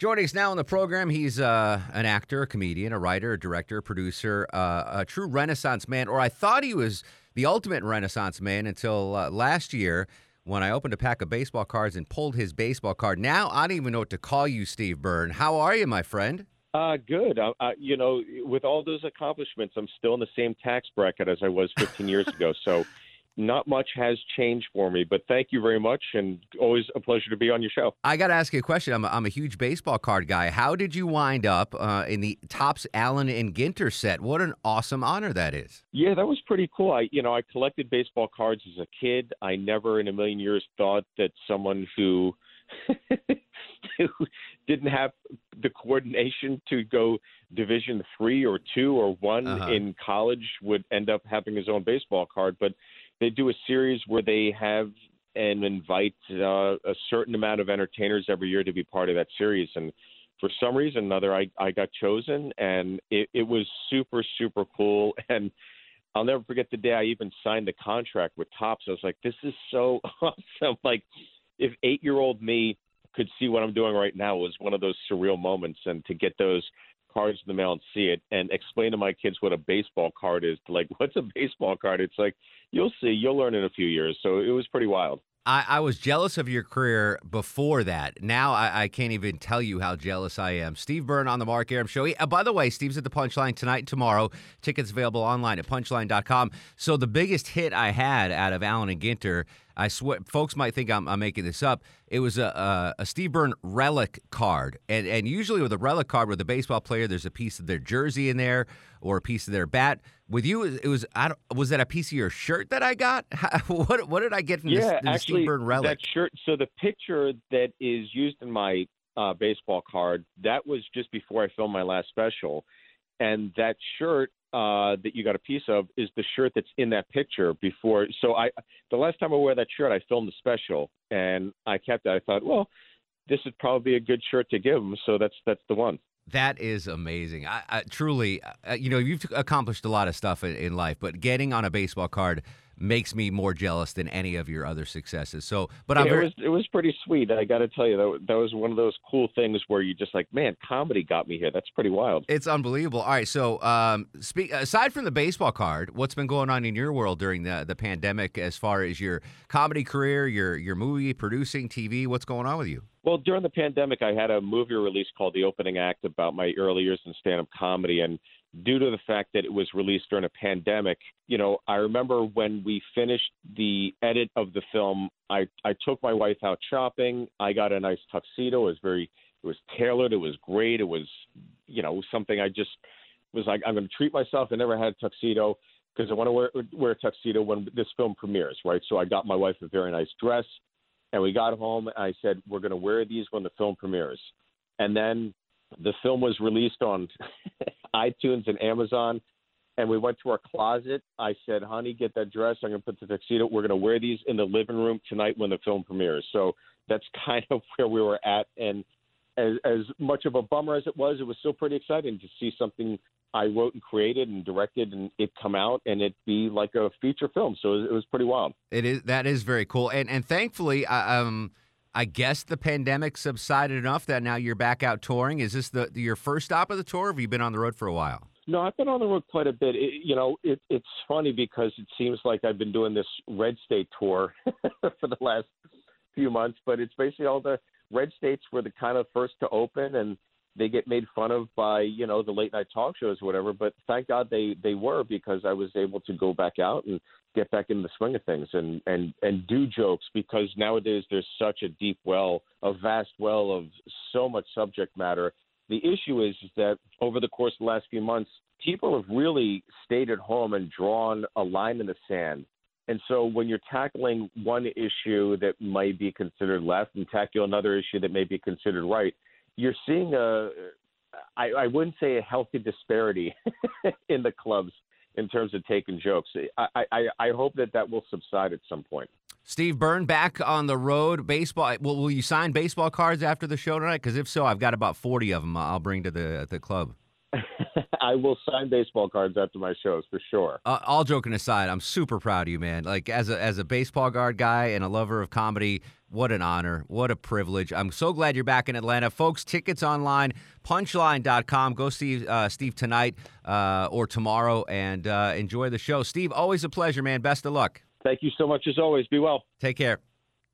Joining us now on the program, he's uh, an actor, a comedian, a writer, a director, a producer, uh, a true Renaissance man. Or I thought he was the ultimate Renaissance man until uh, last year when I opened a pack of baseball cards and pulled his baseball card. Now I don't even know what to call you, Steve Byrne. How are you, my friend? Uh, good. Uh, uh, you know, with all those accomplishments, I'm still in the same tax bracket as I was 15 years ago. So not much has changed for me, but thank you very much, and always a pleasure to be on your show. I got to ask you a question. I'm a, I'm a huge baseball card guy. How did you wind up uh, in the Topps Allen and Ginter set? What an awesome honor that is. Yeah, that was pretty cool. I, you know, I collected baseball cards as a kid. I never in a million years thought that someone who who didn't have the coordination to go division three or two or one Uh-huh. in college would end up having his own baseball card but they do a series where they have and invite uh, a certain amount of entertainers every year to be part of that series and for some reason or another I, I got chosen and it, it was super super cool and I'll never forget the day I even signed the contract with Topps. I was like, this is so awesome. Like, if eight year old me could see what I'm doing right now, it was one of those surreal moments. And to get those cards in the mail and see it and explain to my kids what a baseball card is, like, what's a baseball card? It's like, you'll see, you'll learn in a few years. So it was pretty wild. I, I was jealous of your career before that. Now I, I can't even tell you how jealous I am. Steve Byrne on the Mark Arum Show. He- uh, by the way, Steve's at the Punchline tonight and tomorrow. Tickets available online at punchline.com. So the biggest hit I had out of Allen and Ginter, I swear, folks might think I'm, I'm making this up. It was a, a, a Steve Byrne relic card, and and usually with a relic card with a baseball player, there's a piece of their jersey in there or a piece of their bat. With you, it was I don't, was that a piece of your shirt that I got? what what did I get from this, yeah, this actually, Steve Byrne relic? that shirt. So the picture that is used in my uh, baseball card that was just before I filmed my last special, and that shirt uh, that you got a piece of is the shirt that's in that picture before. So I, the last time I wore that shirt, I filmed the special, and I kept it. I thought, well, this would probably be a good shirt to give him. So that's that's the one. That is amazing. I, I truly, uh, you know, you've accomplished a lot of stuff in, in life, but getting on a baseball card makes me more jealous than any of your other successes. So, but I'm Yeah, very, it was it was pretty sweet. I got to tell you that that was one of those cool things where you just like, man, comedy got me here. That's pretty wild. it's unbelievable. All right, so um, speak aside from the baseball card, what's been going on in your world during the the pandemic as far as your comedy career, your your movie producing, TV? What's going on with you? Well, during the pandemic, I had a movie release called The Opening Act about my early years in stand up comedy. And due to the fact that it was released during a pandemic, you know, I remember when we finished the edit of the film, I, I took my wife out shopping. I got a nice tuxedo. It was very, it was tailored. It was great. It was, you know, something I just was like, I'm going to treat myself. I never had a tuxedo because I want to wear, wear a tuxedo when this film premieres, right? So I got my wife a very nice dress. And we got home. And I said, we're going to wear these when the film premieres. And then the film was released on iTunes and Amazon. And we went to our closet. I said, honey, get that dress. I'm going to put the tuxedo. We're going to wear these in the living room tonight when the film premieres. So that's kind of where we were at. And as, as much of a bummer as it was, it was still pretty exciting to see something I wrote and created and directed and it come out and it be like a feature film. So it was, pretty wild. It is that is very cool, and and thankfully, um, I guess the pandemic subsided enough that now you're back out touring. Is this the your first stop of the tour? Or have you been on the road for a while? No, I've been on the road quite a bit. It, you know, it, it's funny because it seems like I've been doing this red state tour for the last few months, but it's basically all the red states were the kind of first to open and they get made fun of by, you know, the late night talk shows or whatever, but thank God they they were because I was able to go back out and get back in the swing of things and and and do jokes because nowadays there's such a deep well, a vast well of so much subject matter. The issue is, is that over the course of the last few months, people have really stayed at home and drawn a line in the sand. And so when you're tackling one issue that might be considered left and tackle another issue that may be considered right, you're seeing a, I, I wouldn't say a healthy disparity in the clubs in terms of taking jokes. I, I, I hope that that will subside at some point. Steve Byrne back on the road. Baseball. Will, will you sign baseball cards after the show tonight? Because if so, I've got about forty of them. I'll bring to the the club. I will sign baseball cards after my shows for sure. Uh, all joking aside, I'm super proud of you, man. Like as a as a baseball guard guy and a lover of comedy, what an honor, what a privilege. I'm so glad you're back in Atlanta, folks. Tickets online, punchline.com. Go see uh, Steve tonight uh, or tomorrow and uh, enjoy the show. Steve, always a pleasure, man. Best of luck. Thank you so much as always. Be well. Take care.